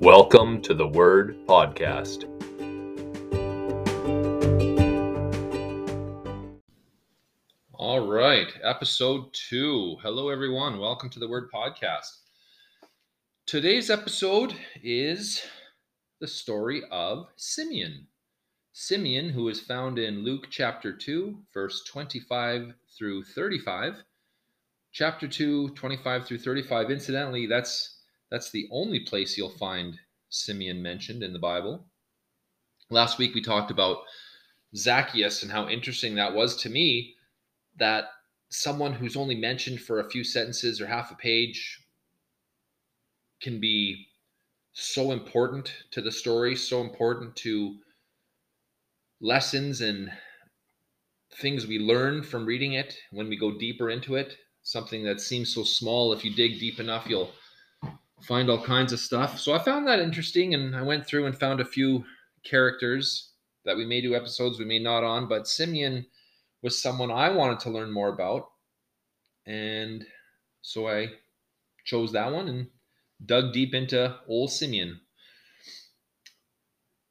Welcome to the Word Podcast. All right, episode two. Hello, everyone. Welcome to the Word Podcast. Today's episode is the story of Simeon. Simeon, who is found in Luke chapter 2, verse 25 through 35. Chapter 2, 25 through 35. Incidentally, that's that's the only place you'll find Simeon mentioned in the Bible. Last week we talked about Zacchaeus and how interesting that was to me that someone who's only mentioned for a few sentences or half a page can be so important to the story, so important to lessons and things we learn from reading it when we go deeper into it. Something that seems so small, if you dig deep enough, you'll find all kinds of stuff. So I found that interesting and I went through and found a few characters that we may do episodes, we may not on, but Simeon was someone I wanted to learn more about. And so I chose that one and dug deep into old Simeon.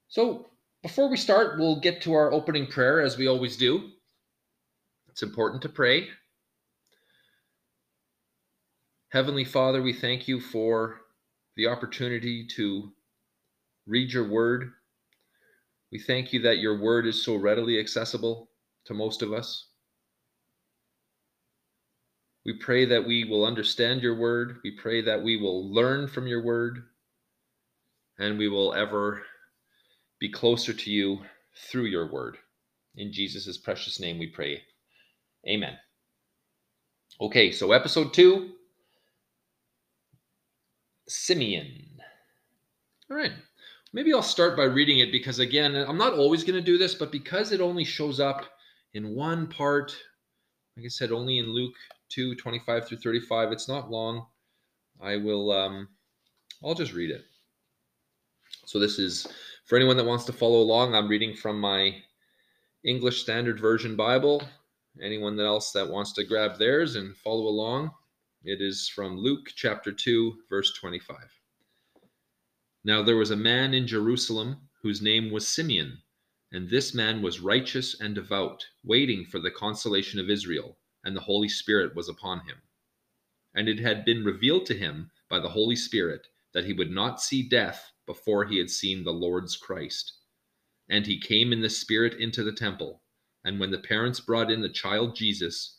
So before we start, we'll get to our opening prayer as we always do. It's important to pray. Heavenly Father, we thank you for the opportunity to read your word. We thank you that your word is so readily accessible to most of us. We pray that we will understand your word. We pray that we will learn from your word and we will ever be closer to you through your word. In Jesus' precious name we pray. Amen. Okay, so episode two Simeon. All right. Maybe I'll start by reading it because, again, I'm not always going to do this, but because it only shows up in one part, like I said, only in Luke 2 25 through 35, it's not long. I will, um, I'll just read it. So, this is for anyone that wants to follow along. I'm reading from my English Standard Version Bible. Anyone else that wants to grab theirs and follow along, it is from Luke chapter 2, verse 25. Now there was a man in Jerusalem whose name was Simeon, and this man was righteous and devout, waiting for the consolation of Israel, and the Holy Spirit was upon him. And it had been revealed to him by the Holy Spirit that he would not see death before he had seen the Lord's Christ. And he came in the Spirit into the temple. And when the parents brought in the child Jesus,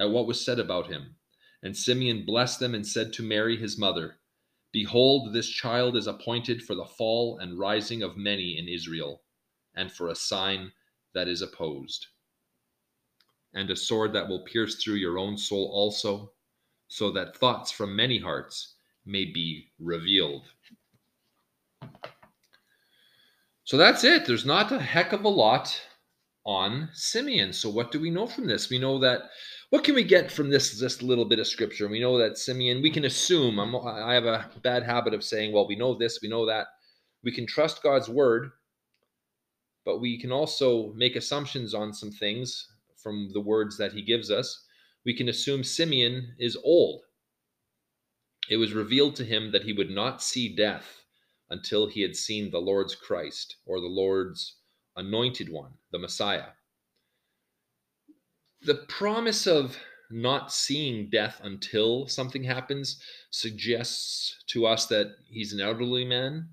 at what was said about him. And Simeon blessed them and said to Mary his mother, Behold, this child is appointed for the fall and rising of many in Israel, and for a sign that is opposed, and a sword that will pierce through your own soul also, so that thoughts from many hearts may be revealed. So that's it. There's not a heck of a lot on Simeon. So what do we know from this? We know that what can we get from this just little bit of scripture? We know that Simeon, we can assume, I'm, I have a bad habit of saying, well, we know this, we know that. We can trust God's word, but we can also make assumptions on some things from the words that he gives us. We can assume Simeon is old. It was revealed to him that he would not see death until he had seen the Lord's Christ or the Lord's anointed one, the Messiah the promise of not seeing death until something happens suggests to us that he's an elderly man.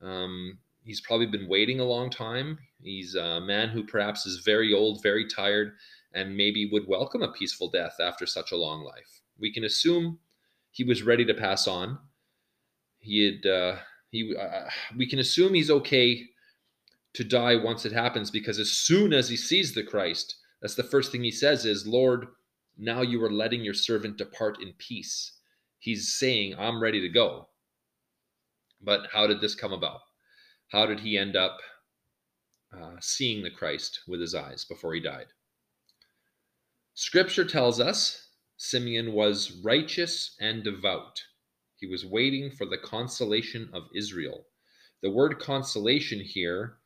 Um, he's probably been waiting a long time. He's a man who perhaps is very old, very tired, and maybe would welcome a peaceful death after such a long life. We can assume he was ready to pass on. He had uh, he. Uh, we can assume he's okay to die once it happens because as soon as he sees the Christ, that's the first thing he says is, Lord, now you are letting your servant depart in peace. He's saying, I'm ready to go. But how did this come about? how did he end up uh, seeing the Christ with his eyes before he died? Scripture tells us Simeon was righteous and devout. He was waiting for the consolation of Israel. The word consolation here,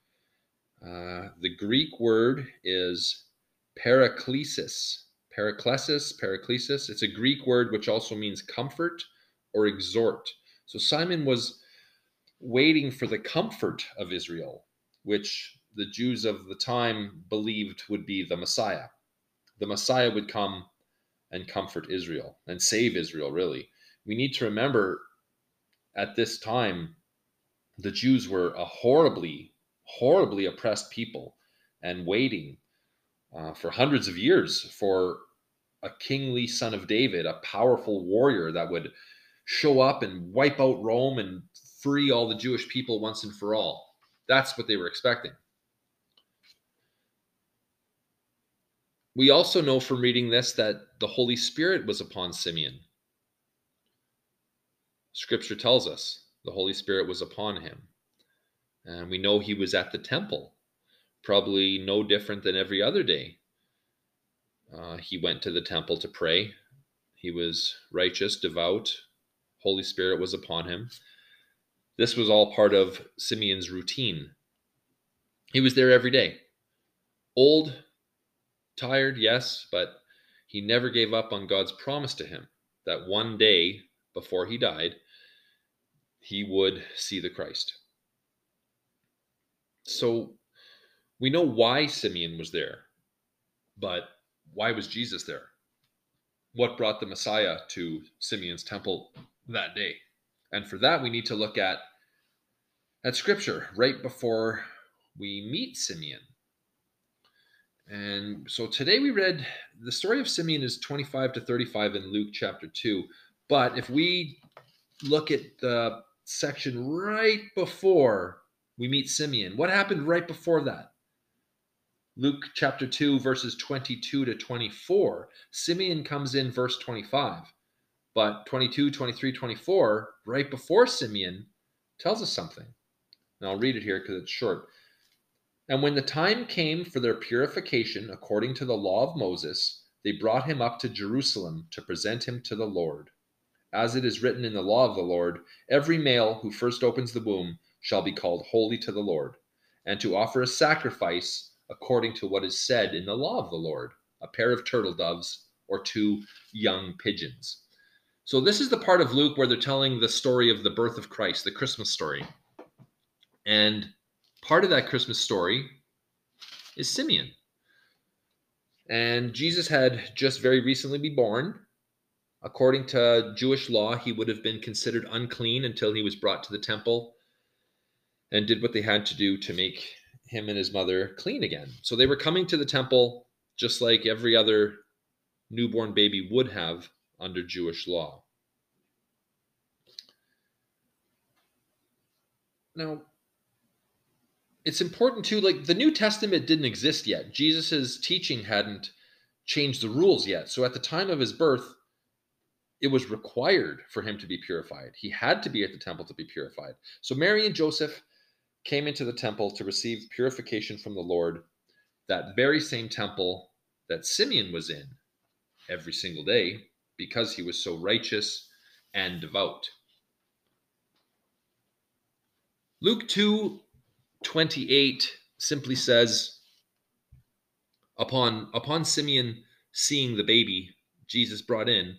uh, the Greek word is paraklesis. Paraklesis, paraklesis. It's a Greek word which also means comfort or exhort. So Simon was waiting for the comfort of Israel, which the Jews of the time believed would be the Messiah. The Messiah would come and comfort Israel and save Israel, really. We need to remember at this time, the Jews were a horribly, horribly oppressed people and waiting uh, for hundreds of years for a kingly son of David, a powerful warrior that would show up and wipe out Rome and free all the Jewish people once and for all. That's what they were expecting. We also know from reading this that the Holy Spirit was upon Simeon. Scripture tells us the Holy Spirit was upon him. And we know he was at the temple, probably no different than every other day. Uh, he went to the temple to pray. He was righteous, devout. Holy Spirit was upon him. This was all part of Simeon's routine. He was there every day. Old, tired, yes, but he never gave up on God's promise to him that one day before he died, he would see the Christ. So we know why Simeon was there, but why was Jesus there? What brought the Messiah to Simeon's temple that day? And for that, we need to look at at scripture right before we meet Simeon. And so today we read the story of Simeon is 25 to 35 in Luke chapter 2. But if we look at the section right before we meet Simeon, what happened right before that? Luke chapter 2, verses 22 to 24. Simeon comes in verse 25. But 22, 23, 24, right before Simeon, tells us something. And I'll read it here because it's short. And when the time came for their purification according to the law of Moses, they brought him up to Jerusalem to present him to the Lord. As it is written in the law of the Lord, every male who first opens the womb shall be called holy to the Lord, and to offer a sacrifice according to what is said in the law of the Lord a pair of turtle doves or two young pigeons. So, this is the part of Luke where they're telling the story of the birth of Christ, the Christmas story. And part of that Christmas story is Simeon. And Jesus had just very recently been born. According to Jewish law, he would have been considered unclean until he was brought to the temple and did what they had to do to make him and his mother clean again. So they were coming to the temple just like every other newborn baby would have under Jewish law. Now, it's important too like the new testament didn't exist yet jesus's teaching hadn't changed the rules yet so at the time of his birth it was required for him to be purified he had to be at the temple to be purified so mary and joseph came into the temple to receive purification from the lord that very same temple that simeon was in every single day because he was so righteous and devout. Luke 2 28 simply says, upon upon Simeon seeing the baby Jesus brought in,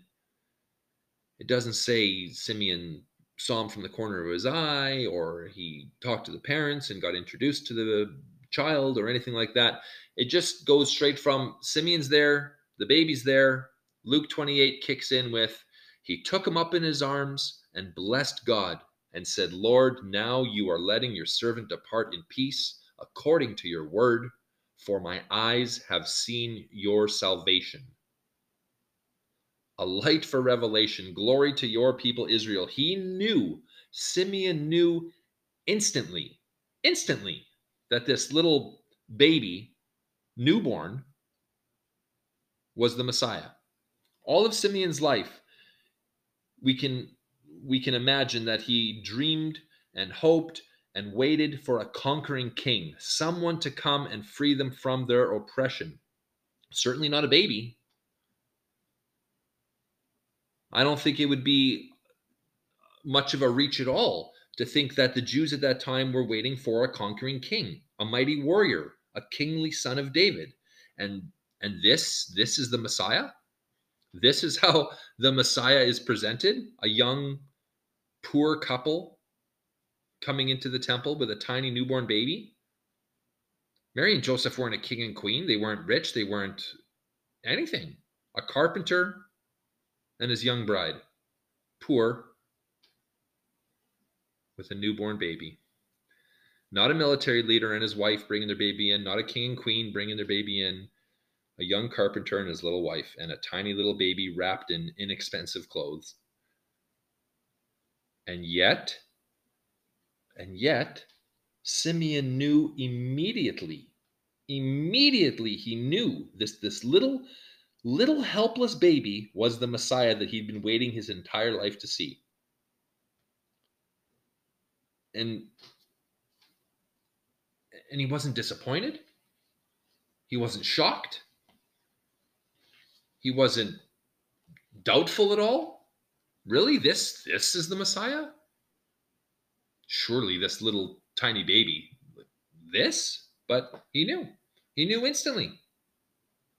it doesn't say Simeon saw him from the corner of his eye or he talked to the parents and got introduced to the child or anything like that. It just goes straight from Simeon's there, the baby's there. Luke 28 kicks in with, he took him up in his arms and blessed God and said, Lord, now you are letting your servant depart in peace according to your word, for my eyes have seen your salvation. A light for revelation, glory to your people Israel. He knew, Simeon knew instantly, instantly, that this little baby, newborn, was the Messiah. All of Simeon's life, we can we can imagine that he dreamed and hoped and waited for a conquering king, someone to come and free them from their oppression. Certainly not a baby. I don't think it would be much of a reach at all to think that the Jews at that time were waiting for a conquering king, a mighty warrior, a kingly son of David. And and this this is the Messiah? This is how the Messiah is presented, a young poor couple coming into the temple with a tiny newborn baby. Mary and Joseph weren't a king and queen. They weren't rich. They weren't anything. A carpenter and his young bride, poor, with a newborn baby. Not a military leader and his wife bringing their baby in, not a king and queen bringing their baby in, a young carpenter and his little wife, and a tiny little baby wrapped in inexpensive clothes. And yet, and yet, Simeon knew immediately, immediately he knew this, this little, little helpless baby was the Messiah that he'd been waiting his entire life to see. And and he wasn't disappointed. He wasn't shocked. He wasn't doubtful at all. Really, this this is the Messiah? Surely this little tiny baby, this? But he knew. He knew instantly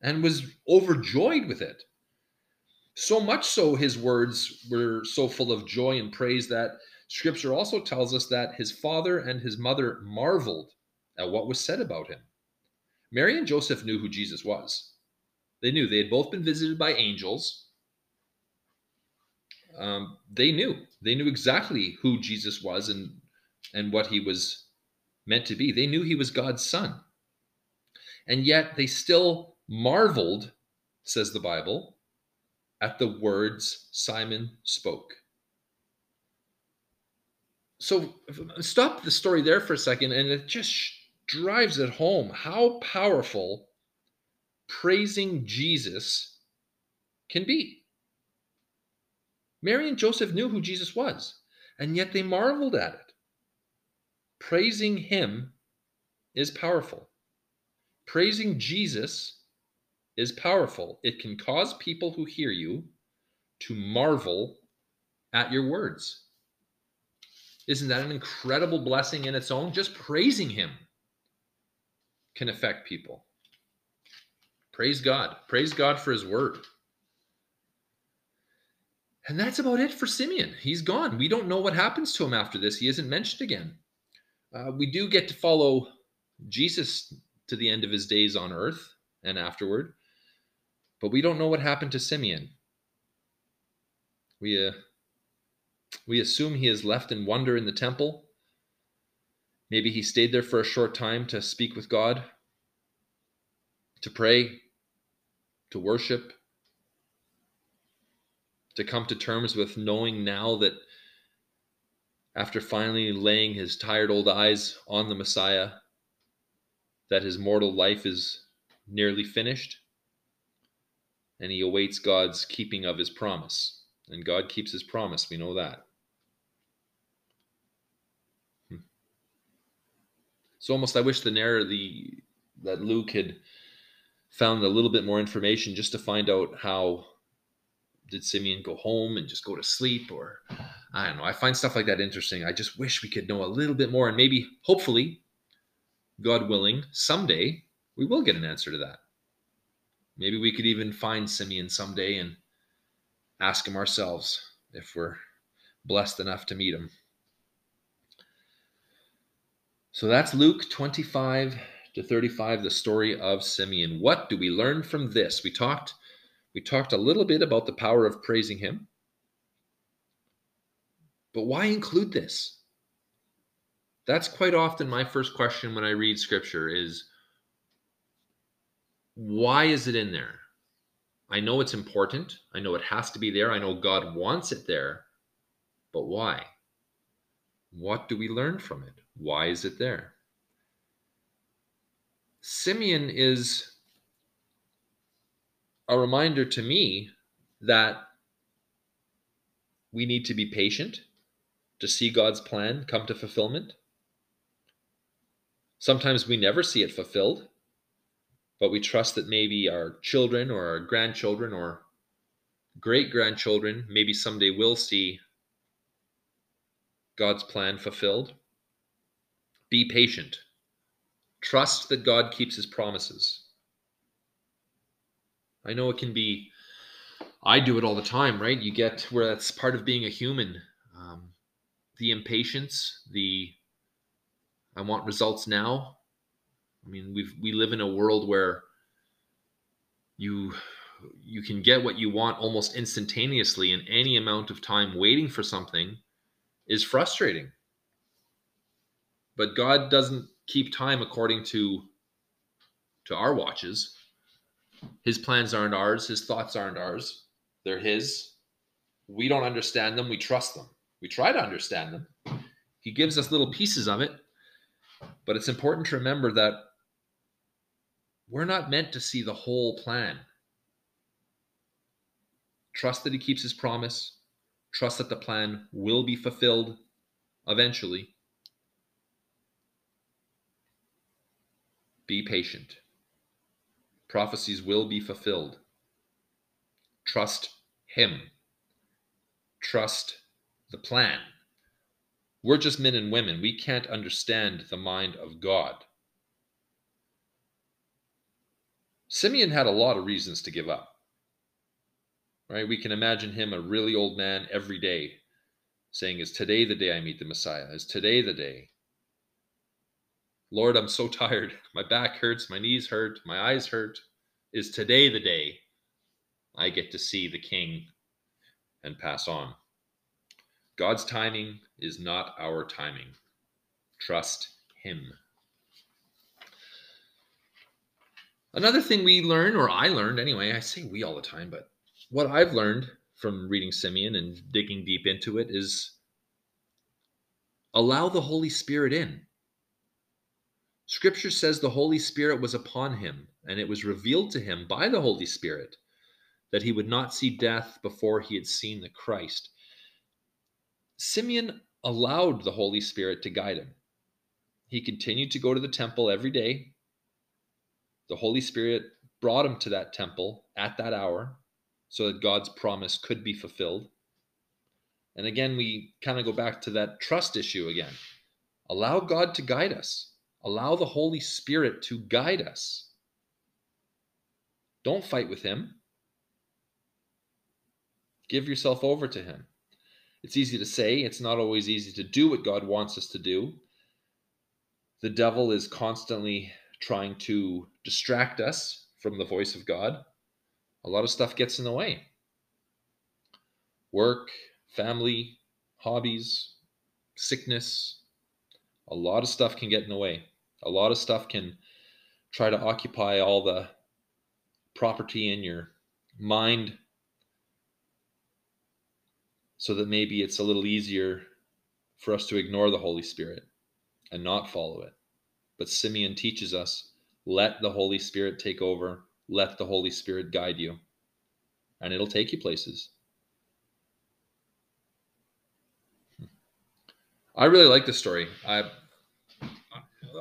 and was overjoyed with it. So much so, his words were so full of joy and praise that scripture also tells us that his father and his mother marveled at what was said about him. Mary and Joseph knew who Jesus was. They knew they had both been visited by angels. Um, they knew they knew exactly who Jesus was and and what he was meant to be. They knew he was God's son, and yet they still marveled, says the Bible, at the words Simon spoke. So stop the story there for a second, and it just drives it home how powerful praising Jesus can be. Mary and Joseph knew who Jesus was, and yet they marveled at it. Praising him is powerful. Praising Jesus is powerful. It can cause people who hear you to marvel at your words. Isn't that an incredible blessing in its own? Just praising him can affect people. Praise God. Praise God for his word. And that's about it for Simeon. He's gone. We don't know what happens to him after this. He isn't mentioned again. Uh, we do get to follow Jesus to the end of his days on earth and afterward, but we don't know what happened to Simeon. We, uh, we assume he is left in wonder in the temple. Maybe he stayed there for a short time to speak with God, to pray, to worship, to come to terms with knowing now that after finally laying his tired old eyes on the Messiah, that his mortal life is nearly finished and he awaits God's keeping of his promise. And God keeps his promise, we know that. Hmm. It's almost I wish the narrative the that Luke had found a little bit more information just to find out how did Simeon go home and just go to sleep or I don't know. I find stuff like that interesting. I just wish we could know a little bit more and maybe hopefully God willing someday we will get an answer to that. Maybe we could even find Simeon someday and ask him ourselves if we're blessed enough to meet him. So that's Luke 25 to 35 the story of Simeon. What do we learn from this? We talked we talked a little bit about the power of praising him. But why include this? That's quite often my first question when I read scripture is why is it in there? I know it's important. I know it has to be there. I know God wants it there. But why? What do we learn from it? Why is it there? Simeon is a reminder to me that we need to be patient to see God's plan come to fulfillment. Sometimes we never see it fulfilled, but we trust that maybe our children or our grandchildren or great grandchildren maybe someday will see God's plan fulfilled. Be patient. Trust that God keeps his promises. I know it can be, I do it all the time, right? You get where that's part of being a human. Um, the impatience, the I want results now. I mean, we we live in a world where you you can get what you want almost instantaneously and any amount of time waiting for something is frustrating. But God doesn't keep time according to to our watches. His plans aren't ours, his thoughts aren't ours. They're his. We don't understand them, we trust them. We try to understand them. He gives us little pieces of it, but it's important to remember that we're not meant to see the whole plan. Trust that he keeps his promise. Trust that the plan will be fulfilled eventually. Be patient. Prophecies will be fulfilled. Trust Him. Trust the plan. We're just men and women. We can't understand the mind of God. Simeon had a lot of reasons to give up. Right? We can imagine him a really old man every day saying, Is today the day I meet the Messiah? Is today the day? Lord, I'm so tired. My back hurts, my knees hurt, my eyes hurt. Is today the day I get to see the King and pass on? God's timing is not our timing. Trust Him. Another thing we learn, or I learned anyway, I say we all the time, but what I've learned from reading Simeon and digging deep into it is allow the Holy Spirit in. Scripture says the Holy Spirit was upon him, and it was revealed to him by the Holy Spirit that he would not see death before he had seen the Christ. Simeon allowed the Holy Spirit to guide him. He continued to go to the temple every day. The Holy Spirit brought him to that temple at that hour so that God's promise could be fulfilled. And again, we kind of go back to that trust issue again. Allow God to guide us. Allow the Holy Spirit to guide us. Don't fight with Him. Give yourself over to Him. It's easy to say, it's not always easy to do what God wants us to do. The devil is constantly trying to distract us from the voice of God. A lot of stuff gets in the way work, family, hobbies, sickness, a lot of stuff can get in the way. A lot of stuff can try to occupy all the property in your mind so that maybe it's a little easier for us to ignore the Holy Spirit and not follow it. But Simeon teaches us let the Holy Spirit take over, let the Holy Spirit guide you, and it'll take you places. Hmm. I really like this story. I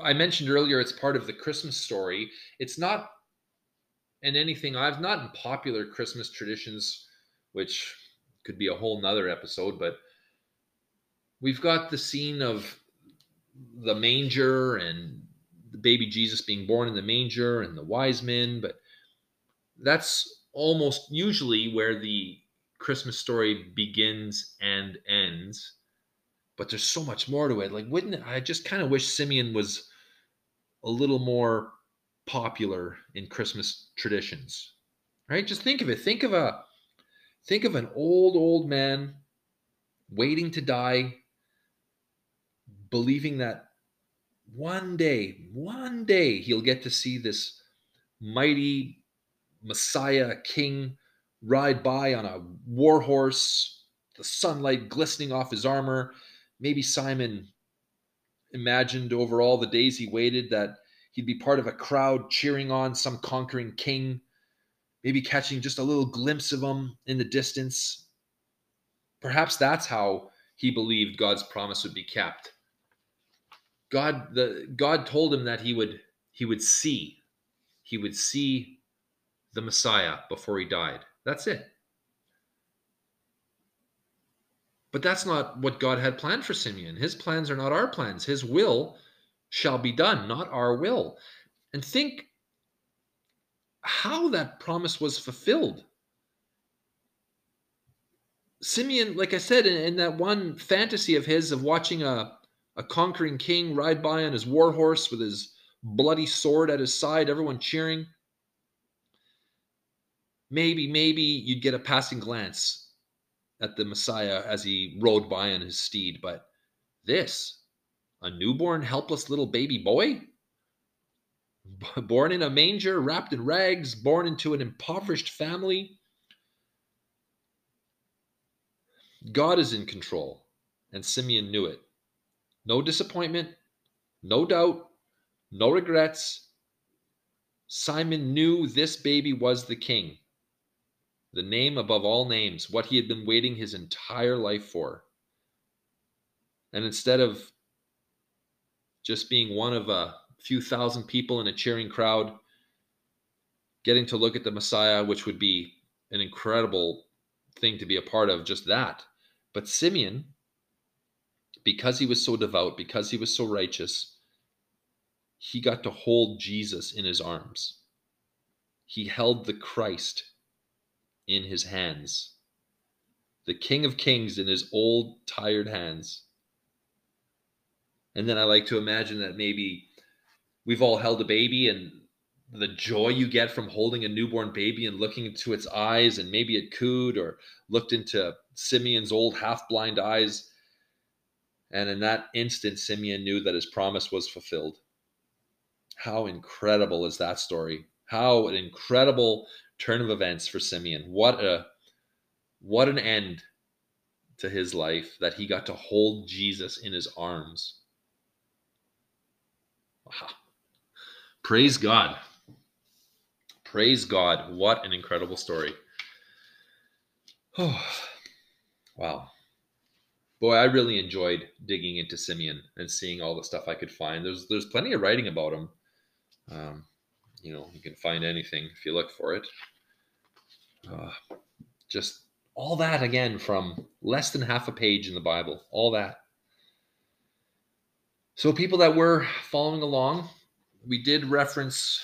I mentioned earlier it's part of the Christmas story. It's not in anything I've not in popular Christmas traditions, which could be a whole nother episode, but we've got the scene of the manger and the baby Jesus being born in the manger and the wise men, but that's almost usually where the Christmas story begins and ends but there's so much more to it. Like, wouldn't it, I just kind of wish Simeon was a little more popular in Christmas traditions, right? Just think of it. Think of a think of an old old man waiting to die, believing that one day, one day he'll get to see this mighty Messiah king ride by on a war horse, the sunlight glistening off his armor, maybe Simon imagined over all the days he waited that he'd be part of a crowd cheering on some conquering king, maybe catching just a little glimpse of him in the distance. Perhaps that's how he believed God's promise would be kept. God the God told him that he would he would see he would see the Messiah before he died. That's it. But that's not what God had planned for Simeon. His plans are not our plans. His will shall be done, not our will. And think how that promise was fulfilled. Simeon, like I said, in, in, that one fantasy of his of watching a, a conquering king ride by on his war horse with his bloody sword at his side, everyone cheering. Maybe, maybe you'd get a passing glance at the Messiah as he rode by on his steed, but this, a newborn, helpless little baby boy, born in a manger, wrapped in rags, born into an impoverished family, God is in control, and Simeon knew it. No disappointment, no doubt, no regrets. Simon knew this baby was the king, the name above all names, what he had been waiting his entire life for. And instead of just being one of a few thousand people in a cheering crowd, getting to look at the Messiah, which would be an incredible thing to be a part of, just that. But Simeon, because he was so devout, because he was so righteous, he got to hold Jesus in his arms. He held the Christ in his hands, the King of Kings in his old, tired hands. And then I like to imagine that maybe we've all held a baby and the joy you get from holding a newborn baby and looking into its eyes, and maybe it cooed or looked into Simeon's old half blind eyes. And in that instant, Simeon knew that his promise was fulfilled. How incredible is that story? How an incredible turn of events for Simeon. What a what an end to his life that he got to hold Jesus in his arms. Wow. Praise God. Praise God. What an incredible story. Oh, wow. Boy, I really enjoyed digging into Simeon and seeing all the stuff I could find. There's there's plenty of writing about him. Um, you know, you can find anything if you look for it. Uh, just all that again from less than half a page in the Bible. All that. So, people that were following along, we did reference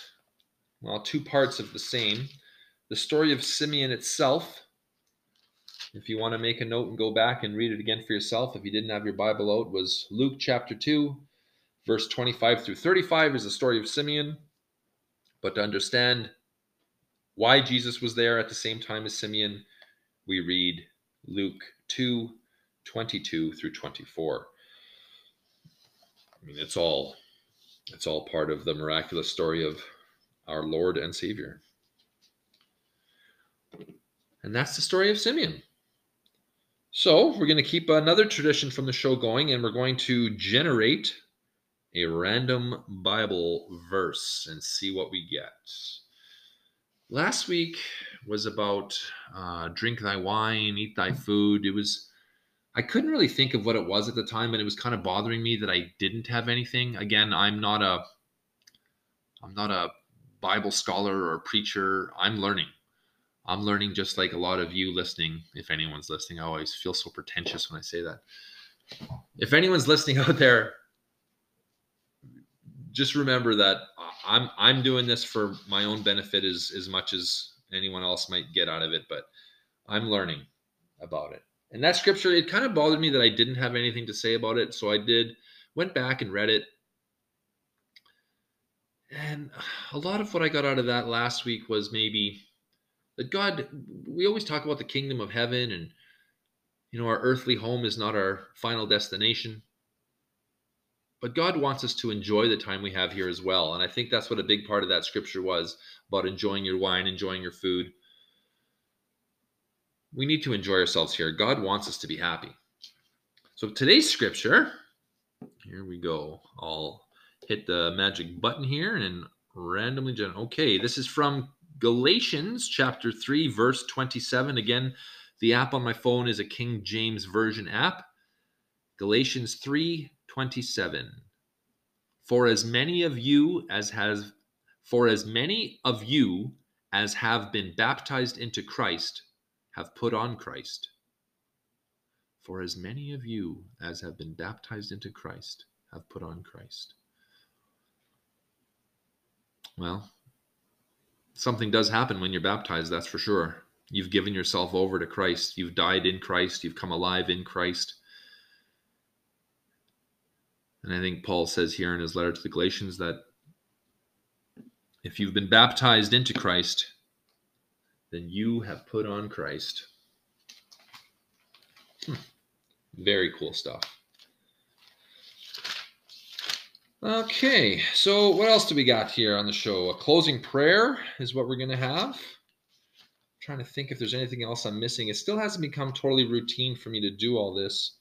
well, two parts of the same. The story of Simeon itself. If you want to make a note and go back and read it again for yourself, if you didn't have your Bible out, was Luke chapter 2, verse 25 through 35 is the story of Simeon. But to understand why Jesus was there at the same time as Simeon, we read Luke 2, 22 through 24. I mean, it's all it's all part of the miraculous story of our Lord and Savior. And that's the story of Simeon. So we're going to keep another tradition from the show going, and we're going to generate a random Bible verse and see what we get. Last week was about uh, drink thy wine, eat thy food. It was, I couldn't really think of what it was at the time, and it was kind of bothering me that I didn't have anything. Again, I'm not a, I'm not a Bible scholar or preacher. I'm learning. I'm learning just like a lot of you listening. If anyone's listening, I always feel so pretentious when I say that. If anyone's listening out there, just remember that I'm I'm doing this for my own benefit as as much as anyone else might get out of it, but I'm learning about it. And that scripture, it kind of bothered me that I didn't have anything to say about it, so I did went back and read it and a lot of what I got out of that last week was maybe that God, we always talk about the kingdom of heaven and, you know, our earthly home is not our final destination. But God wants us to enjoy the time we have here as well. And I think that's what a big part of that scripture was about enjoying your wine, enjoying your food. We need to enjoy ourselves here. God wants us to be happy. So today's scripture, here we go. I'll hit the magic button here and randomly generate. Okay, this is from Galatians chapter 3, verse 27. Again, the app on my phone is a King James Version app. Galatians 3 27. For as many of you as has for as many of you as have been baptized into Christ have put on Christ. For as many of you as have been baptized into Christ have put on Christ. Well, something does happen when you're baptized, that's for sure. You've given yourself over to Christ. You've died in Christ. You've come alive in Christ. And I think Paul says here in his letter to the Galatians that if you've been baptized into Christ, then you have put on Christ. Hmm. Very cool stuff. Okay, so what else do we got here on the show? A closing prayer is what we're going to have. I'm trying to think if there's anything else I'm missing. It still hasn't become totally routine for me to do all this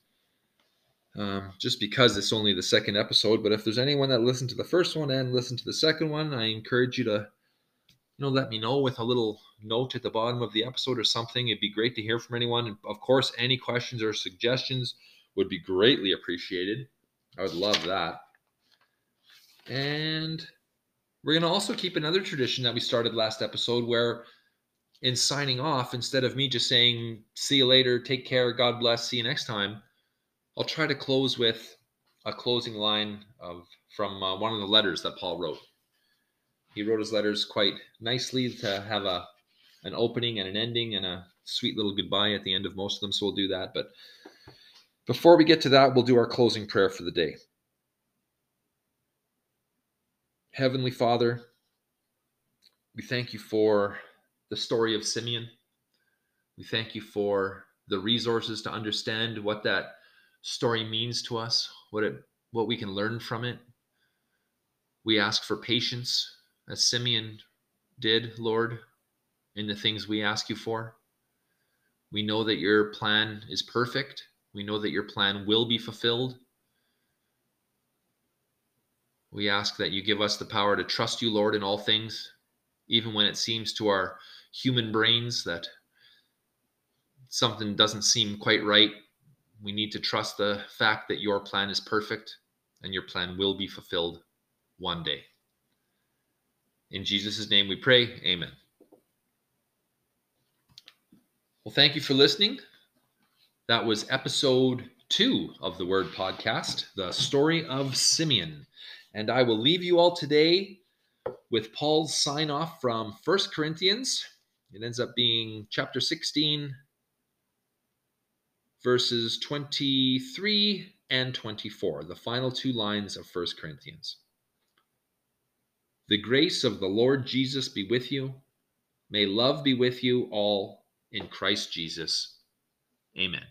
um, just because it's only the second episode. But if there's anyone that listened to the first one and listened to the second one, I encourage you to, you know, let me know with a little note at the bottom of the episode or something. It'd be great to hear from anyone. And of course, any questions or suggestions would be greatly appreciated. I would love that. And we're going to also keep another tradition that we started last episode where in signing off, instead of me just saying, see you later, take care, God bless, see you next time, I'll try to close with a closing line of from uh, one of the letters that Paul wrote. He wrote his letters quite nicely to have a an opening and an ending and a sweet little goodbye at the end of most of them. So we'll do that. But before we get to that, we'll do our closing prayer for the day. Heavenly Father, we thank you for the story of Simeon. We thank you for the resources to understand what that story means to us, what it what we can learn from it. We ask for patience as Simeon did, Lord, in the things we ask you for. We know that your plan is perfect. We know that your plan will be fulfilled. We ask that you give us the power to trust you, Lord, in all things, even when it seems to our human brains that something doesn't seem quite right we need to trust the fact that your plan is perfect and your plan will be fulfilled one day. In Jesus' name we pray. Amen. Well, thank you for listening. That was episode two of the Word Podcast, the story of Simeon. And I will leave you all today with Paul's sign off from First Corinthians. It ends up being chapter 16, verses 23 and 24, the final two lines of 1 Corinthians. The grace of the Lord Jesus be with you. May love be with you all in Christ Jesus. Amen.